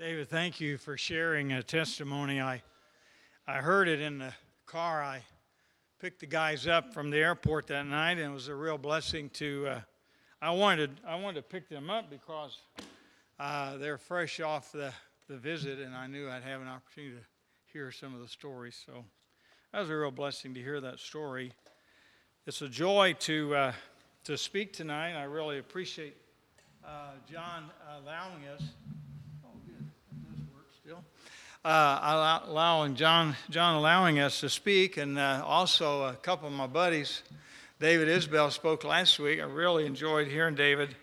David, thank you for sharing a testimony. I, I heard it in the car. I picked the guys up from the airport that night, and it was a real blessing to. Uh, I wanted I wanted to pick them up because uh, they're fresh off the, the visit, and I knew I'd have an opportunity to hear some of the stories. So that was a real blessing to hear that story. It's a joy to uh, to speak tonight. I really appreciate uh, John allowing us uh, allowing John, John allowing us to speak, and uh, also a couple of my buddies. David Isbell spoke last week. I really enjoyed hearing David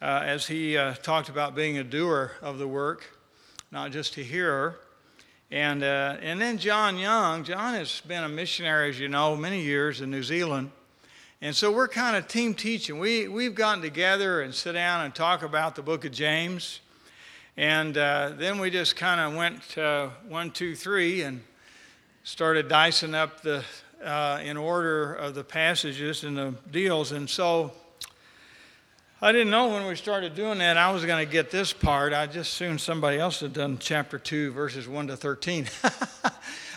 uh, as he uh, talked about being a doer of the work, not just a hearer. And, uh, and then John Young. John has been a missionary, as you know, many years in New Zealand. And so we're kind of team teaching. We, we've gotten together and sit down and talk about the book of James. And uh, then we just kind of went uh, one, two, three, and started dicing up the uh, in order of the passages and the deals. And so I didn't know when we started doing that I was going to get this part. I just assumed somebody else had done chapter two, verses one to thirteen.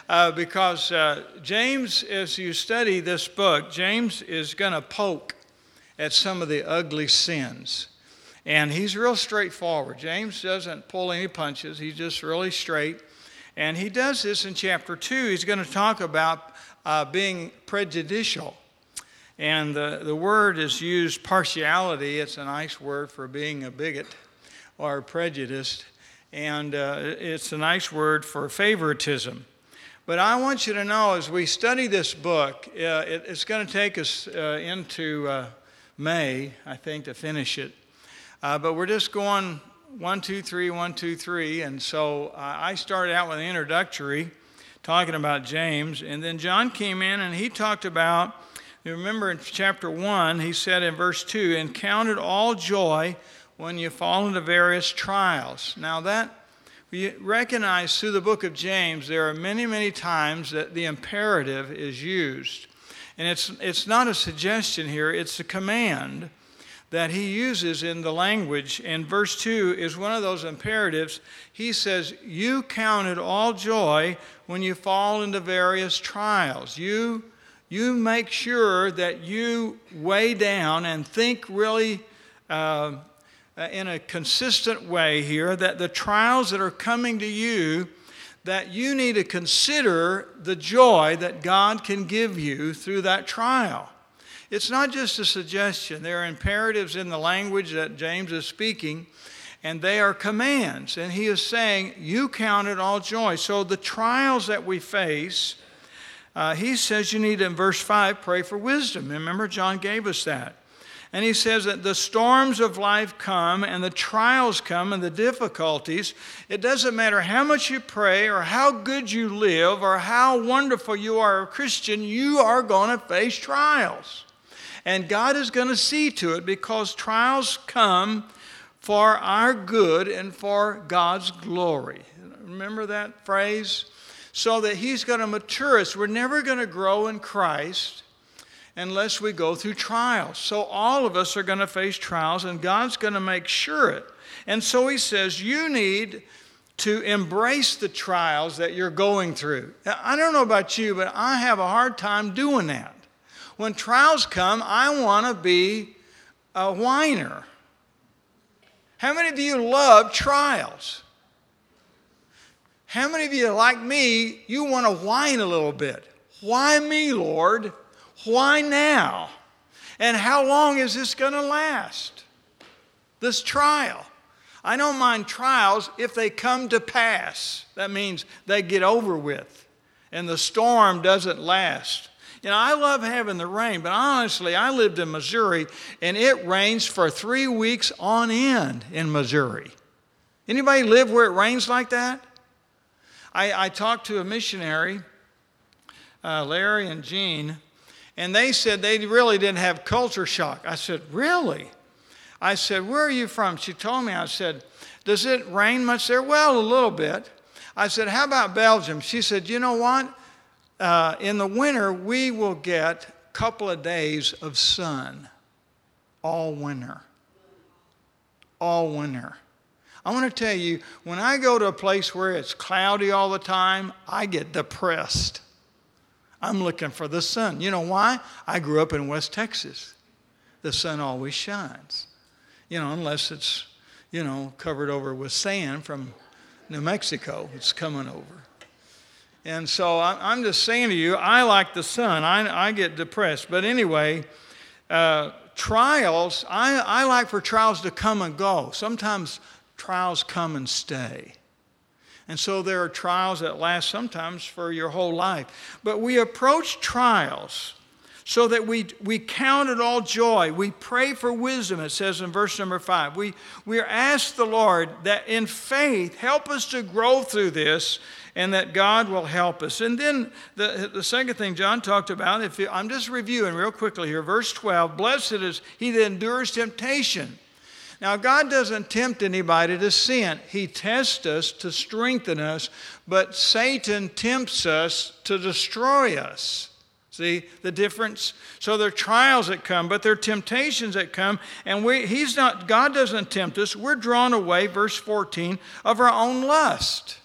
Uh, because uh, James, as you study this book, James is going to poke at some of the ugly sins and he's real straightforward. James doesn't pull any punches, he's just really straight. And he does this in chapter 2. He's going to talk about uh, being prejudicial. And the, the word is used partiality, it's a nice word for being a bigot or prejudiced. And uh, it's a nice word for favoritism. But I want you to know as we study this book, uh, it, it's going to take us uh, into uh, May, I think, to finish it. Uh, but we're just going one, two, three, one, two, three. And so uh, I started out with an introductory talking about James. And then John came in and he talked about, you remember in chapter 1, he said in verse 2, and counted all joy when you fall into various trials. Now that we recognize through the book of James, there are many, many times that the imperative is used. And it's, it's not a suggestion here, it's a command that he uses in the language. And verse 2 is one of those imperatives. He says, You count it all joy when you fall into various trials. You, you make sure that you weigh down and think really uh, in a consistent way here that the trials that are coming to you that you need to consider the joy that God can give you through that trial. It's not just a suggestion, there are imperatives in the language that James is speaking, and they are commands. And he is saying, You count it all joy. So the trials that we face, uh, he says you need, in verse 5, pray for wisdom. Remember, John gave us that. And he says that the storms of life come and the trials come and the difficulties. It doesn't matter how much you pray or how good you live or how wonderful you are a Christian, you are going to face trials. And God is going to see to it because trials come for our good and for God's glory. Remember that phrase? So that He's going to mature us. We're never going to grow in Christ unless we go through trials. So all of us are going to face trials, and God's going to make sure it. And so He says, You need to embrace the trials that you're going through. I don't know about you, but I have a hard time doing that. When trials come, I want to be a whiner. How many of you love trials? How many of you, like me, you want to whine a little bit? Why me, Lord? Why now? And how long is this going to last? This trial. I don't mind trials if they come to pass. That means they get over with and the storm doesn't last. You know, I love having the rain, but honestly, I lived in Missouri and it rains for three weeks on end in Missouri. Anybody live where it rains like that? I, I talked to a missionary, uh, Larry and Jean, and they said they really didn't have culture shock. I said, Really? I said, Where are you from? She told me, I said, Does it rain much there? Well, a little bit. I said, How about Belgium? She said, You know what? Uh, in the winter, we will get a couple of days of sun all winter. All winter. I want to tell you, when I go to a place where it's cloudy all the time, I get depressed. I'm looking for the sun. You know why? I grew up in West Texas. The sun always shines. You know, unless it's, you know, covered over with sand from New Mexico, it's coming over. And so I'm just saying to you, I like the sun. I, I get depressed. But anyway, uh, trials, I, I like for trials to come and go. Sometimes trials come and stay. And so there are trials that last sometimes for your whole life. But we approach trials so that we, we count it all joy. We pray for wisdom, it says in verse number five. We, we ask the Lord that in faith, help us to grow through this and that God will help us. And then the, the second thing John talked about, if you, I'm just reviewing real quickly here, verse 12 Blessed is he that endures temptation now, God doesn't tempt anybody to sin. He tests us to strengthen us, but Satan tempts us to destroy us. See the difference? So there are trials that come, but there are temptations that come, and we, he's not, God doesn't tempt us. We're drawn away, verse 14, of our own lust.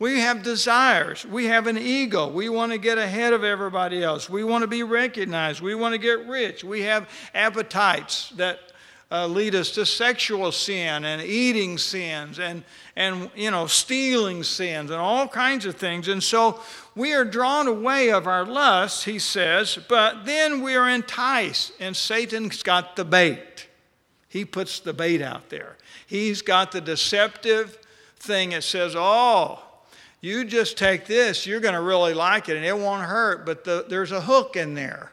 We have desires. We have an ego. We want to get ahead of everybody else. We want to be recognized. We want to get rich. We have appetites that uh, lead us to sexual sin and eating sins and, and you know stealing sins and all kinds of things. And so we are drawn away of our lusts he says but then we are enticed and satan's got the bait. He puts the bait out there. He's got the deceptive thing that says oh you just take this you're going to really like it and it won't hurt but the, there's a hook in there.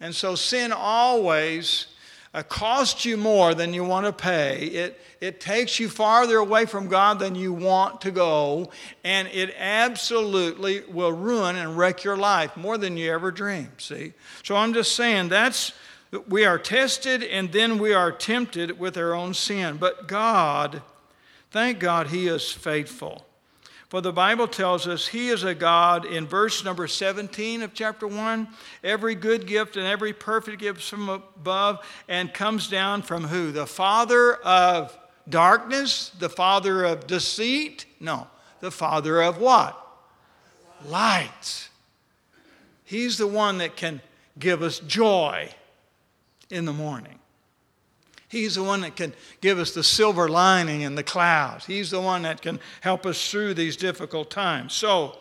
And so sin always Uh, costs you more than you want to pay. It, it takes you farther away from God than you want to go, and it absolutely will ruin and wreck your life more than you ever dreamed. See? So I'm just saying that's we are tested and then we are tempted with our own sin. But God, thank God, He is faithful. For the Bible tells us He is a God in verse number 17 of chapter 1. Every good gift and every perfect gift from above and comes down from who? The Father of darkness? The Father of deceit? No, the Father of what? Light. He's the one that can give us joy in the morning. He's the one that can give us the silver lining in the clouds. He's the one that can help us through these difficult times. So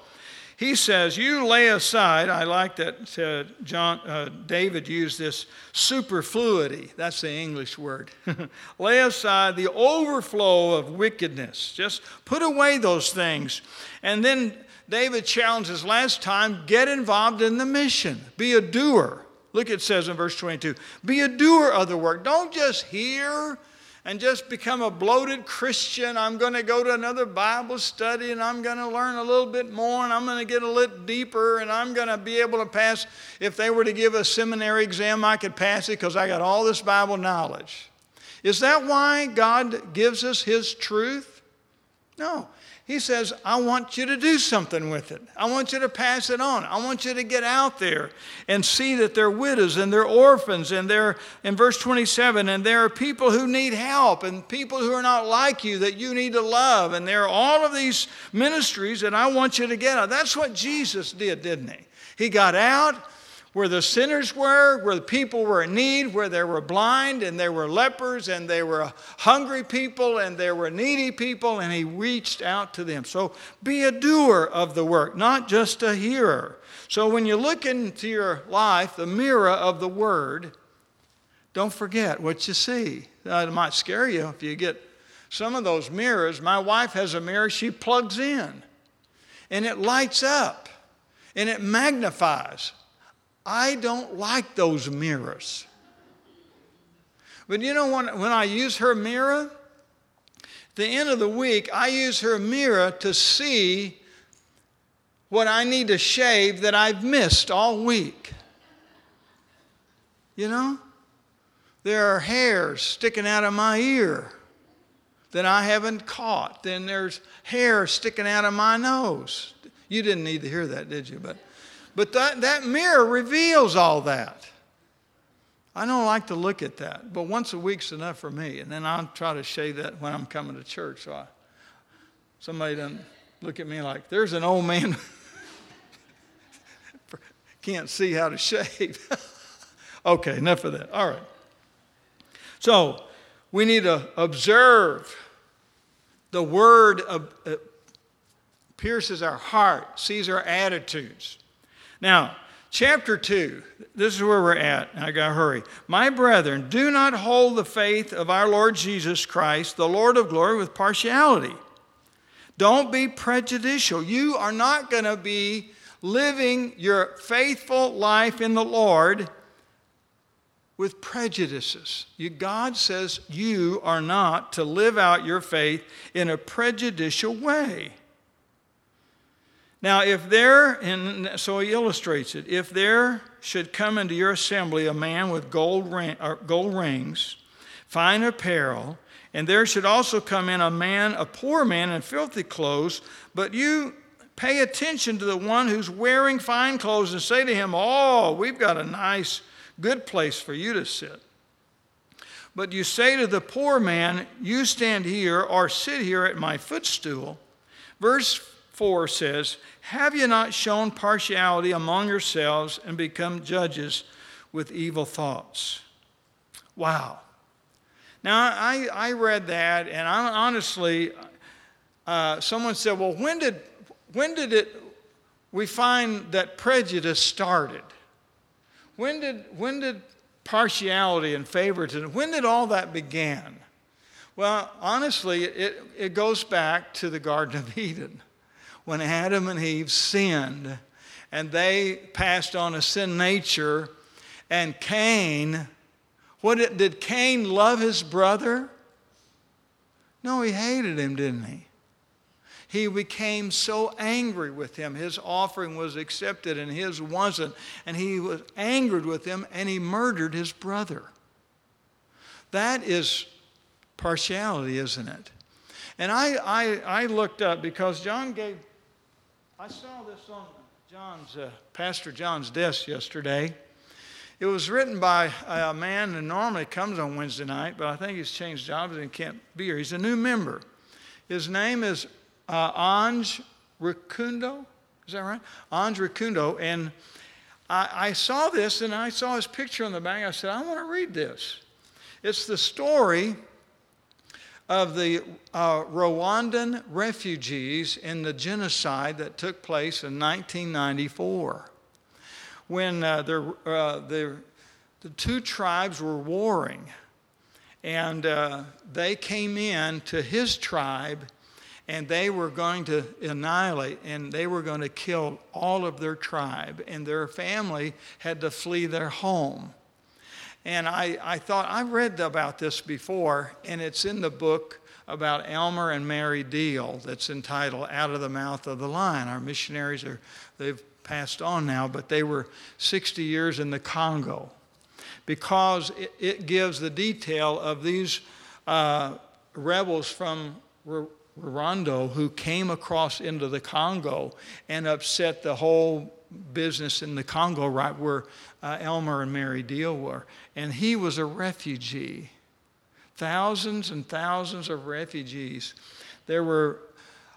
he says, You lay aside, I like that uh, John, uh, David used this superfluity. That's the English word. lay aside the overflow of wickedness. Just put away those things. And then David challenges last time get involved in the mission, be a doer. Look, it says in verse 22 be a doer of the work. Don't just hear and just become a bloated Christian. I'm going to go to another Bible study and I'm going to learn a little bit more and I'm going to get a little deeper and I'm going to be able to pass. If they were to give a seminary exam, I could pass it because I got all this Bible knowledge. Is that why God gives us His truth? No. He says, I want you to do something with it. I want you to pass it on. I want you to get out there and see that they're widows and they're orphans and they're, in verse 27, and there are people who need help and people who are not like you that you need to love. And there are all of these ministries that I want you to get out. That's what Jesus did, didn't he? He got out where the sinners were, where the people were in need, where there were blind and there were lepers and there were hungry people and there were needy people, and he reached out to them. So be a doer of the work, not just a hearer. So when you look into your life, the mirror of the word, don't forget what you see. It might scare you if you get some of those mirrors. My wife has a mirror she plugs in, and it lights up and it magnifies. I don't like those mirrors. But you know, when, when I use her mirror, At the end of the week, I use her mirror to see what I need to shave that I've missed all week. You know? There are hairs sticking out of my ear that I haven't caught. Then there's hair sticking out of my nose. You didn't need to hear that, did you? But but that, that mirror reveals all that. I don't like to look at that, but once a week's enough for me. And then I'll try to shave that when I'm coming to church. So I, somebody doesn't look at me like, there's an old man can't see how to shave. okay, enough of that. All right. So we need to observe the word of, uh, pierces our heart, sees our attitudes. Now, chapter 2, this is where we're at. I got to hurry. My brethren, do not hold the faith of our Lord Jesus Christ, the Lord of glory, with partiality. Don't be prejudicial. You are not going to be living your faithful life in the Lord with prejudices. You, God says you are not to live out your faith in a prejudicial way. Now, if there, and so he illustrates it, if there should come into your assembly a man with gold, ring, uh, gold rings, fine apparel, and there should also come in a man, a poor man in filthy clothes, but you pay attention to the one who's wearing fine clothes and say to him, Oh, we've got a nice, good place for you to sit. But you say to the poor man, You stand here or sit here at my footstool. Verse 4 says, Have you not shown partiality among yourselves and become judges with evil thoughts? Wow. Now, I, I read that, and I, honestly, uh, someone said, Well, when did, when did it, we find that prejudice started? When did, when did partiality and favoritism, when did all that begin? Well, honestly, it, it goes back to the Garden of Eden when Adam and Eve sinned and they passed on a sin nature, and Cain, what did, did Cain love his brother? No, he hated him, didn't he? He became so angry with him. His offering was accepted and his wasn't. And he was angered with him and he murdered his brother. That is partiality, isn't it? And I, I, I looked up because John gave I saw this on John's, uh, Pastor John's desk yesterday. It was written by a man who normally comes on Wednesday night, but I think he's changed jobs and can't be here. He's a new member. His name is uh, Anj Rakundo. Is that right? Anj Rakundo. And I, I saw this and I saw his picture on the back. I said, I want to read this. It's the story of the uh, Rwandan refugees in the genocide that took place in 1994 when uh, the, uh, the, the two tribes were warring. And uh, they came in to his tribe and they were going to annihilate and they were going to kill all of their tribe, and their family had to flee their home. And I, I thought, I read about this before, and it's in the book about Elmer and Mary Deal that's entitled Out of the Mouth of the Lion. Our missionaries are, they've passed on now, but they were 60 years in the Congo because it, it gives the detail of these uh, rebels from Rwanda who came across into the Congo and upset the whole business in the Congo, right where uh, Elmer and Mary Deal were. And he was a refugee. Thousands and thousands of refugees. There were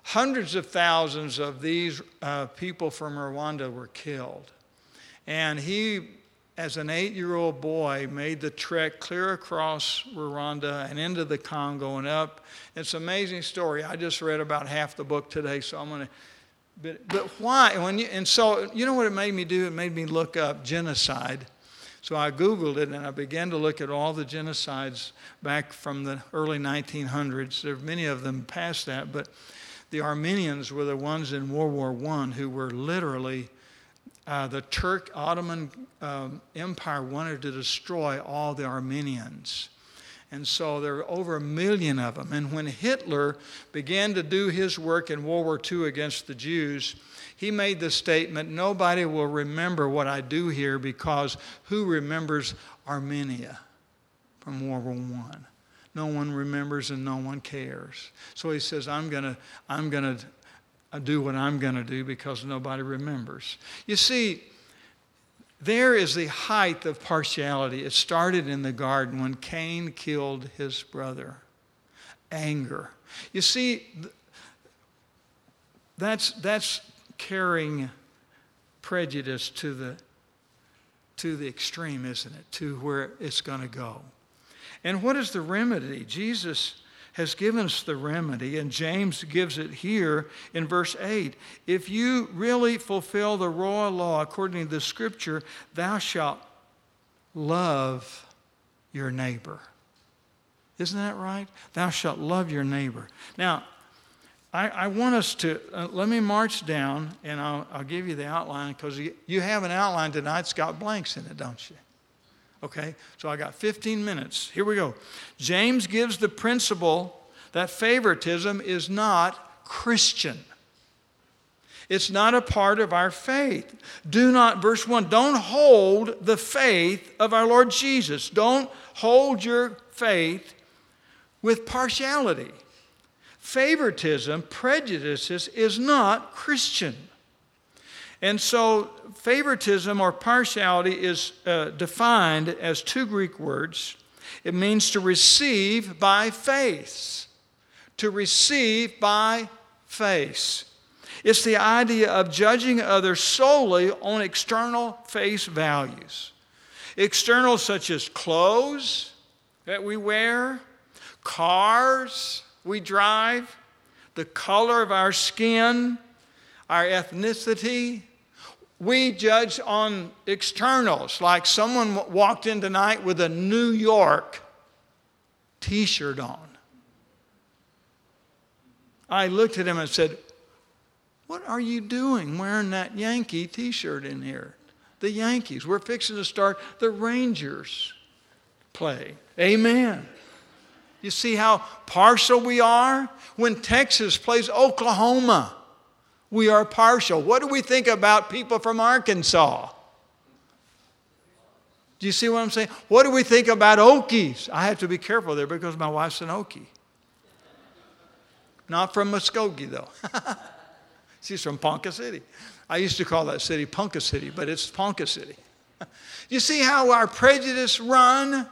hundreds of thousands of these uh, people from Rwanda were killed. And he, as an eight year old boy, made the trek clear across Rwanda and into the Congo and up. It's an amazing story. I just read about half the book today, so I'm going to but, but why? When you, and so, you know what it made me do? It made me look up genocide. So I Googled it and I began to look at all the genocides back from the early 1900s. There are many of them past that, but the Armenians were the ones in World War I who were literally, uh, the Turk Ottoman um, Empire wanted to destroy all the Armenians. And so there were over a million of them. And when Hitler began to do his work in World War II against the Jews, he made the statement nobody will remember what I do here because who remembers Armenia from World War I? No one remembers and no one cares. So he says, I'm going to I'm going to uh, do what I'm going to do because nobody remembers. You see, There is the height of partiality. It started in the garden when Cain killed his brother. Anger. You see, that's, that's carrying prejudice to the, to the extreme, isn't it? To where it's going to go. And what is the remedy? Jesus has given us the remedy, and James gives it here in verse 8. If you really fulfill the royal law according to the scripture, thou shalt love your neighbor. Isn't that right? Thou shalt love your neighbor. Now, I, I want us to, uh, let me march down and I'll, I'll give you the outline because you, you have an outline tonight. It's got blanks in it, don't you? Okay, so I got 15 minutes. Here we go. James gives the principle that favoritism is not Christian. It's not a part of our faith. Do not, verse 1, don't hold the faith of our Lord Jesus. Don't hold your faith with partiality. Favoritism, prejudices, is not Christian. And so, favoritism or partiality is uh, defined as two Greek words. It means to receive by faith. To receive by faith. It's the idea of judging others solely on external face values. External, such as clothes that we wear, cars we drive, the color of our skin, our ethnicity. We judge on externals, like someone walked in tonight with a New York t shirt on. I looked at him and said, What are you doing wearing that Yankee t shirt in here? The Yankees. We're fixing to start the Rangers play. Amen. You see how partial we are? When Texas plays Oklahoma, we are partial. What do we think about people from Arkansas? Do you see what I'm saying? What do we think about Okies? I have to be careful there because my wife's an Okie. Not from Muskogee, though. She's from Ponca City. I used to call that city Ponca City, but it's Ponca City. you see how our prejudice run?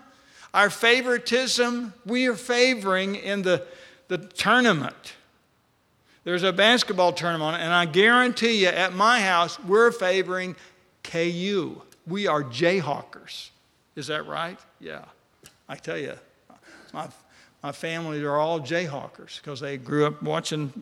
Our favoritism, we are favoring in the, the tournament. There's a basketball tournament, and I guarantee you at my house, we're favoring KU. We are Jayhawkers. Is that right? Yeah. I tell you, my, my family are all Jayhawkers because they grew up watching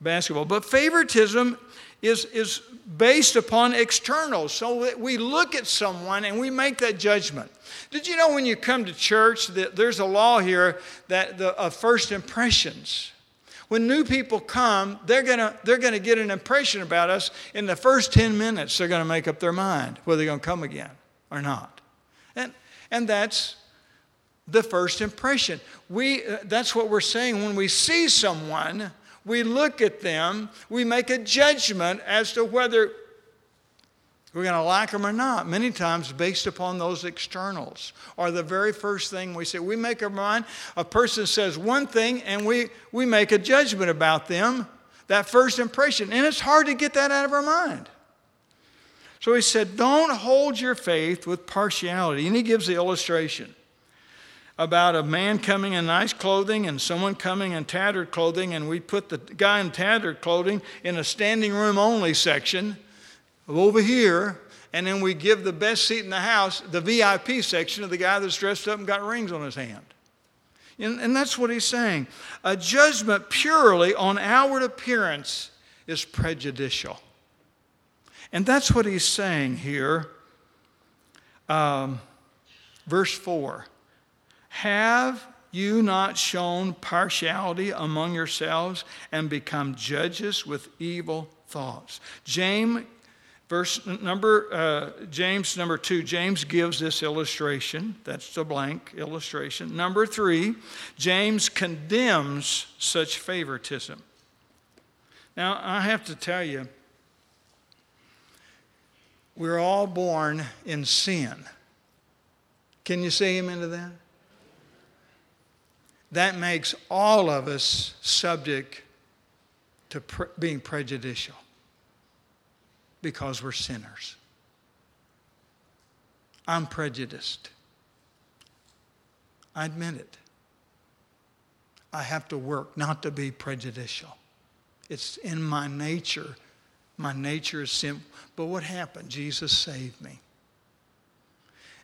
basketball. But favoritism is, is based upon externals. So that we look at someone and we make that judgment. Did you know when you come to church that there's a law here that the of first impressions? When new people come, they're gonna they're gonna get an impression about us in the first 10 minutes. They're gonna make up their mind whether they're gonna come again or not. And and that's the first impression. We uh, that's what we're saying when we see someone, we look at them, we make a judgment as to whether we're going to like them or not, many times based upon those externals. Or the very first thing we say, we make our mind, a person says one thing and we, we make a judgment about them, that first impression. And it's hard to get that out of our mind. So he said, don't hold your faith with partiality. And he gives the illustration about a man coming in nice clothing and someone coming in tattered clothing, and we put the guy in tattered clothing in a standing room only section over here, and then we give the best seat in the house, the VIP section of the guy that's dressed up and got rings on his hand. And, and that's what he's saying. A judgment purely on outward appearance is prejudicial. And that's what he's saying here. Um, verse 4 Have you not shown partiality among yourselves and become judges with evil thoughts? James Verse number, uh, James number two, James gives this illustration. That's the blank illustration. Number three, James condemns such favoritism. Now, I have to tell you, we're all born in sin. Can you say amen to that? That makes all of us subject to pre- being prejudicial because we're sinners. I'm prejudiced. I admit it. I have to work not to be prejudicial. It's in my nature. My nature is simple. But what happened? Jesus saved me.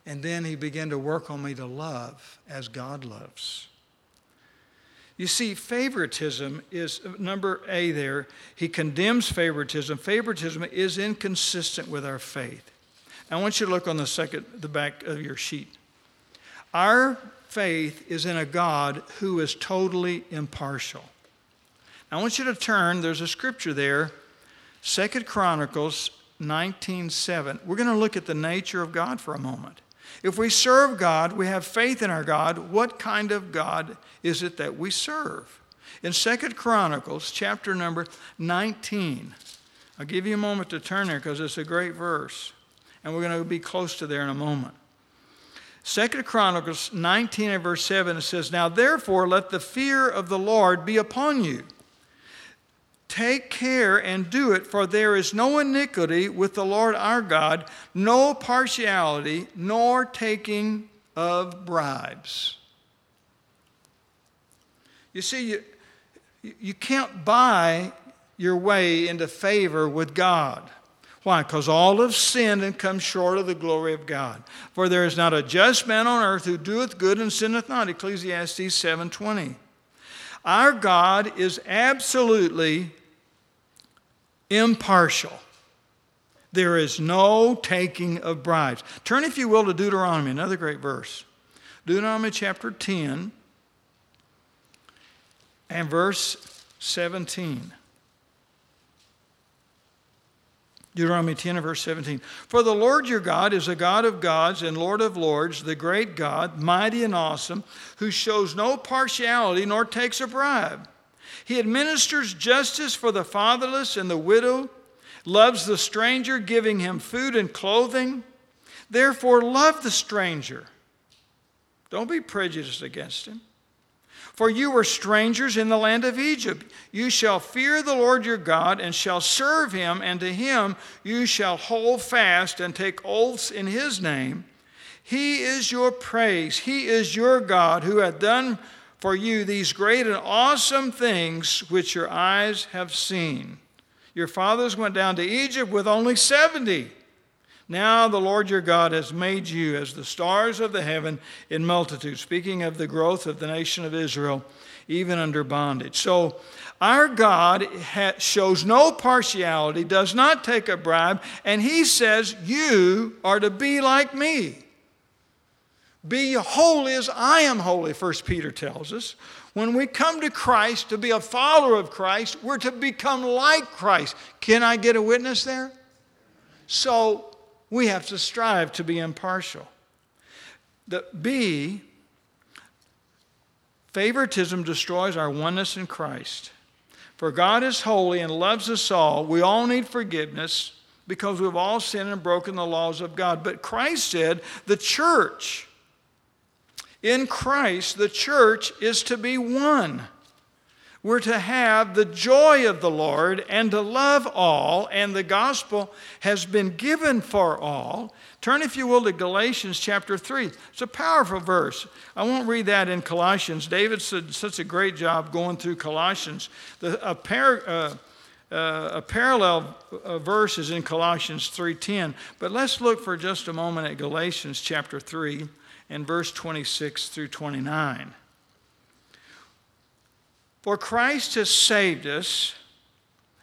And then he began to work on me to love as God loves. You see, favoritism is uh, number A there. He condemns favoritism. Favoritism is inconsistent with our faith. I want you to look on the second, the back of your sheet. Our faith is in a God who is totally impartial. I want you to turn, there's a scripture there, Second Chronicles 19:7. We're going to look at the nature of God for a moment. If we serve God, we have faith in our God, what kind of God is it that we serve? In Second Chronicles chapter number 19, I'll give you a moment to turn there because it's a great verse, and we're going to be close to there in a moment. Second Chronicles 19 and verse 7, it says, Now therefore let the fear of the Lord be upon you. Take care and do it, for there is no iniquity with the Lord our God, no partiality, nor taking of bribes. You see, you, you can't buy your way into favor with God. Why? Because all have sinned and come short of the glory of God. For there is not a just man on earth who doeth good and sinneth not. Ecclesiastes 7:20. Our God is absolutely impartial. There is no taking of bribes. Turn, if you will, to Deuteronomy, another great verse. Deuteronomy chapter 10 and verse 17. Deuteronomy 10 and verse 17. For the Lord your God is a God of gods and Lord of lords, the great God, mighty and awesome, who shows no partiality nor takes a bribe. He administers justice for the fatherless and the widow, loves the stranger, giving him food and clothing. Therefore, love the stranger. Don't be prejudiced against him. For you were strangers in the land of Egypt. You shall fear the Lord your God and shall serve him, and to him you shall hold fast and take oaths in his name. He is your praise. He is your God who hath done for you these great and awesome things which your eyes have seen. Your fathers went down to Egypt with only 70 now the Lord your God has made you as the stars of the heaven in multitude. Speaking of the growth of the nation of Israel, even under bondage. So our God shows no partiality, does not take a bribe, and He says, You are to be like me. Be holy as I am holy, First Peter tells us. When we come to Christ to be a follower of Christ, we're to become like Christ. Can I get a witness there? So we have to strive to be impartial. The B, favoritism destroys our oneness in Christ. For God is holy and loves us all. We all need forgiveness because we've all sinned and broken the laws of God. But Christ said the church, in Christ, the church is to be one. We're to have the joy of the Lord and to love all, and the gospel has been given for all. Turn, if you will, to Galatians chapter 3. It's a powerful verse. I won't read that in Colossians. David did such a great job going through Colossians. The, a, par, uh, uh, a parallel uh, verse is in Colossians 3.10. But let's look for just a moment at Galatians chapter 3 and verse 26 through 29. For Christ has saved us.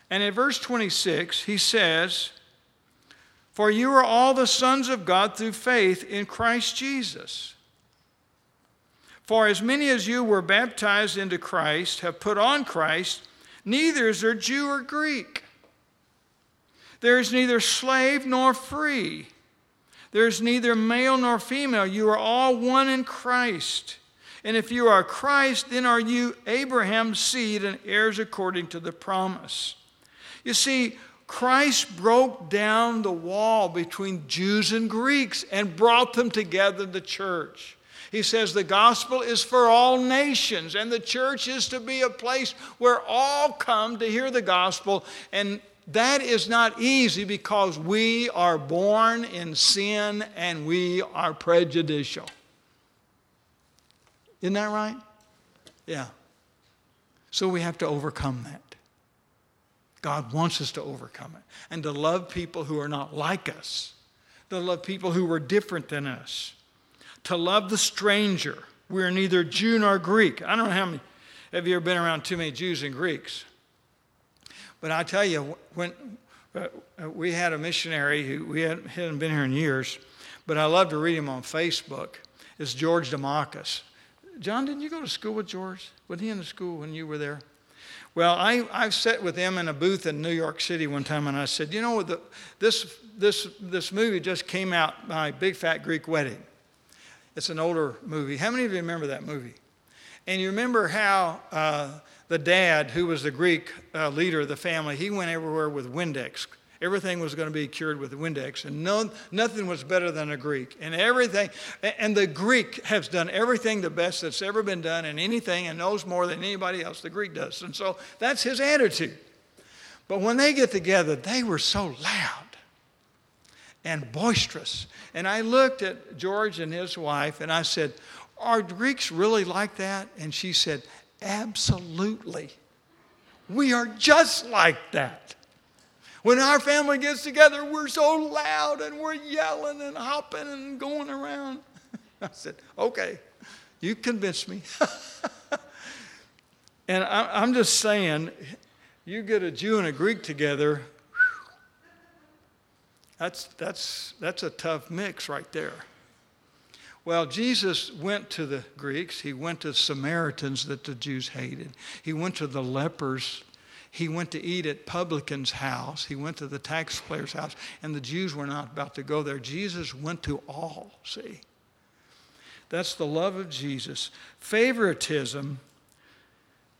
And in verse 26, he says, For you are all the sons of God through faith in Christ Jesus. For as many as you were baptized into Christ have put on Christ, neither is there Jew or Greek. There is neither slave nor free. There is neither male nor female. You are all one in Christ. And if you are Christ, then are you Abraham's seed and heirs according to the promise. You see, Christ broke down the wall between Jews and Greeks and brought them together in the church. He says the gospel is for all nations, and the church is to be a place where all come to hear the gospel and that is not easy because we are born in sin and we are prejudicial. Isn't that right? Yeah. So we have to overcome that. God wants us to overcome it and to love people who are not like us, to love people who are different than us, to love the stranger. We're neither Jew nor Greek. I don't know how many, have you ever been around too many Jews and Greeks? But I tell you, when uh, we had a missionary who we hadn't, hadn't been here in years, but I love to read him on Facebook. It's George Demacus. John, didn't you go to school with George? Was he in the school when you were there? Well, I, I've sat with him in a booth in New York City one time, and I said, You know, the, this, this, this movie just came out, My Big Fat Greek Wedding. It's an older movie. How many of you remember that movie? And you remember how uh, the dad, who was the Greek uh, leader of the family, he went everywhere with Windex Everything was going to be cured with Windex, and no, nothing was better than a Greek. And everything, and the Greek has done everything the best that's ever been done in anything and knows more than anybody else. The Greek does. And so that's his attitude. But when they get together, they were so loud and boisterous. And I looked at George and his wife and I said, Are Greeks really like that? And she said, Absolutely. We are just like that. When our family gets together, we're so loud and we're yelling and hopping and going around. I said, okay, you convinced me. and I'm just saying, you get a Jew and a Greek together, that's, that's, that's a tough mix right there. Well, Jesus went to the Greeks. He went to Samaritans that the Jews hated. He went to the lepers he went to eat at publican's house. He went to the tax player's house, and the Jews were not about to go there. Jesus went to all, see? That's the love of Jesus. Favoritism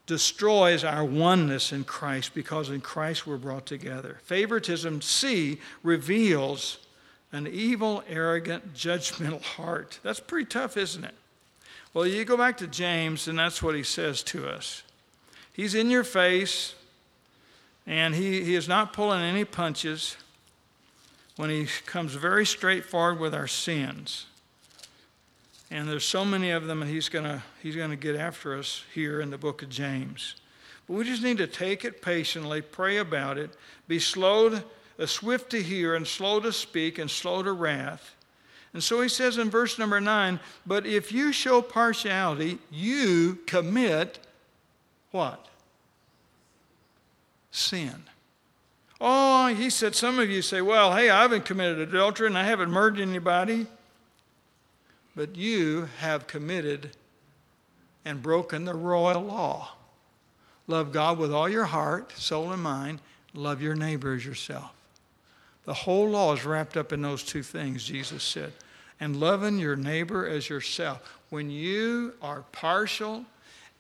destroys our oneness in Christ because in Christ we're brought together. Favoritism, C, reveals an evil, arrogant, judgmental heart. That's pretty tough, isn't it? Well, you go back to James, and that's what he says to us. He's in your face, and he, he is not pulling any punches when he comes very straightforward with our sins. And there's so many of them, and he's going he's going to get after us here in the book of James. But we just need to take it patiently, pray about it, be slow to, uh, swift to hear, and slow to speak, and slow to wrath. And so he says in verse number nine, but if you show partiality, you commit what? Sin. Oh, he said, some of you say, well, hey, I haven't committed adultery and I haven't murdered anybody. But you have committed and broken the royal law. Love God with all your heart, soul, and mind. Love your neighbor as yourself. The whole law is wrapped up in those two things, Jesus said. And loving your neighbor as yourself. When you are partial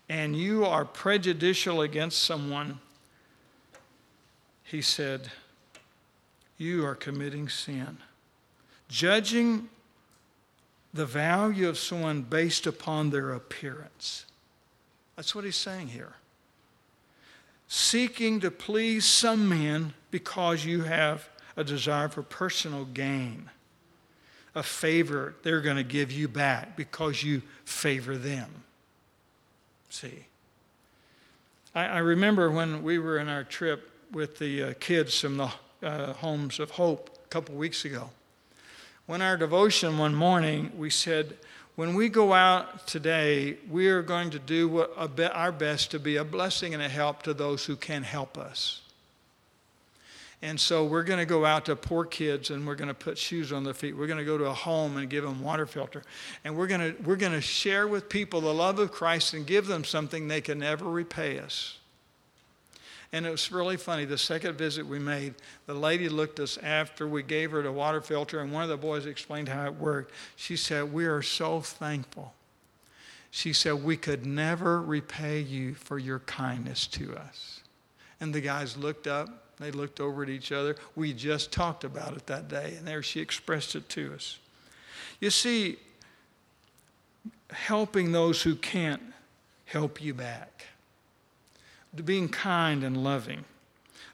and you are prejudicial against someone, he said, You are committing sin. Judging the value of someone based upon their appearance. That's what he's saying here. Seeking to please some men because you have a desire for personal gain, a favor they're going to give you back because you favor them. See? I, I remember when we were in our trip with the uh, kids from the uh, Homes of Hope a couple weeks ago. When our devotion one morning, we said, when we go out today, we are going to do what, our best to be a blessing and a help to those who can help us. And so we're going to go out to poor kids and we're going to put shoes on their feet. We're going to go to a home and give them water filter. And we're going to, we're going to share with people the love of Christ and give them something they can never repay us. And it was really funny. The second visit we made, the lady looked us after we gave her the water filter, and one of the boys explained how it worked. She said, We are so thankful. She said, We could never repay you for your kindness to us. And the guys looked up, they looked over at each other. We just talked about it that day, and there she expressed it to us. You see, helping those who can't help you back being kind and loving.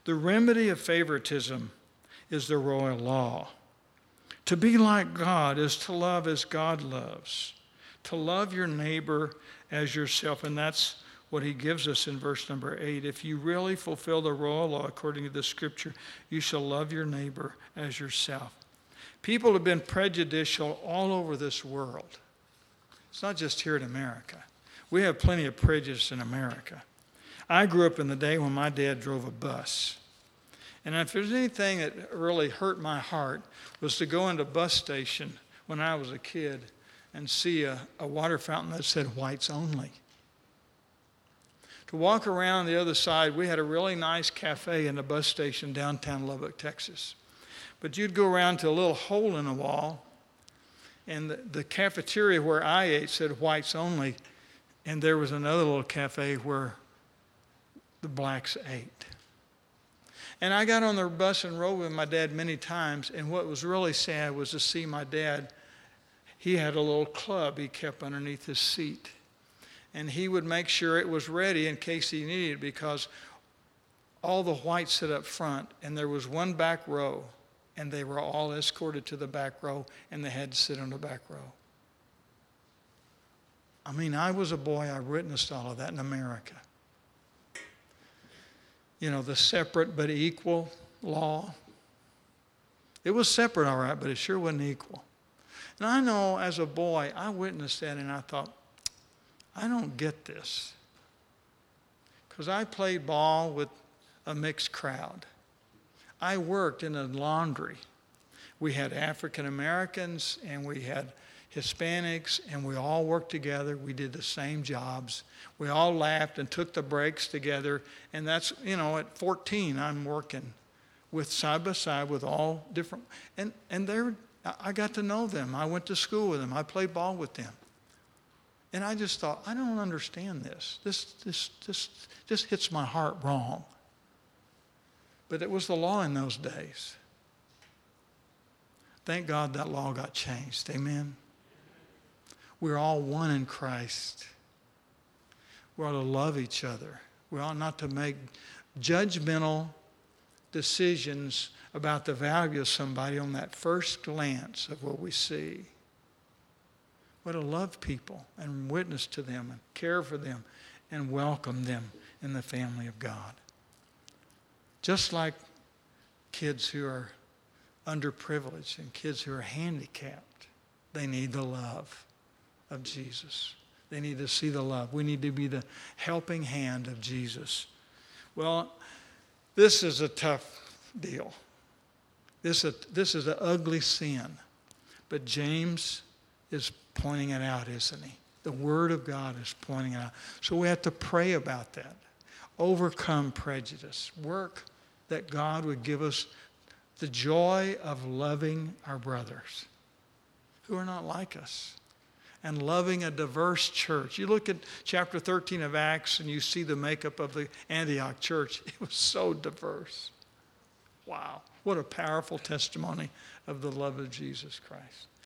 The remedy of favoritism is the royal law. To be like God is to love as God loves, to love your neighbor as yourself. And that's what he gives us in verse number eight. If you really fulfill the royal law according to the scripture, you shall love your neighbor as yourself. People have been prejudicial all over this world. It's not just here in America. We have plenty of prejudice in America. I grew up in the day when my dad drove a bus. And if there's anything that really hurt my heart was to go into a bus station when I was a kid and see a, a water fountain that said whites only. To walk around the other side, we had a really nice cafe in the bus station downtown Lubbock, Texas. But you'd go around to a little hole in the wall, and the, the cafeteria where I ate said whites only, and there was another little cafe where the blacks ate. And I got on the bus and rode with my dad many times, and what was really sad was to see my dad. He had a little club he kept underneath his seat. And he would make sure it was ready in case he needed it because all the whites sit up front, and there was one back row, and they were all escorted to the back row, and they had to sit on the back row. I mean, I was a boy, I witnessed all of that in America you know, the separate but equal law. It was separate, all right, but it sure wasn't equal. And I know as a boy, I witnessed that and I thought, I don't get this. Because I played ball with a mixed crowd. I worked in a laundry. We had African Americans and we had Hispanics, and we all worked together. We did the same jobs. We all laughed and took the breaks together. And that's, you know, at 14, I'm working with side by side with all different, and, and they're, I got to know them. I went to school with them. I played ball with them. And I just thought, I don't understand this. This, this, this just hits my heart wrong. But it was the law in those days. Thank God that law got changed. Amen. We're all one in Christ. We ought to love each other. We ought not to make judgmental decisions about the value of somebody on that first glance of what we see. We ought to love people and witness to them and care for them and welcome them in the family of God. Just like kids who are underprivileged and kids who are handicapped, they need the love of Jesus. They need to see the love. We need to be the helping hand of Jesus. Well, this is a tough deal. This, a, this is an ugly sin. But James is pointing it out, isn't he? The Word of God is pointing it out. So we have to pray about that. Overcome prejudice. Work that God would give us the joy of loving our brothers who are not like us and loving a diverse church. You look at chapter 13 of Acts and you see the makeup of the Antioch church. It was so diverse. Wow. What a powerful testimony of the love of Jesus Christ.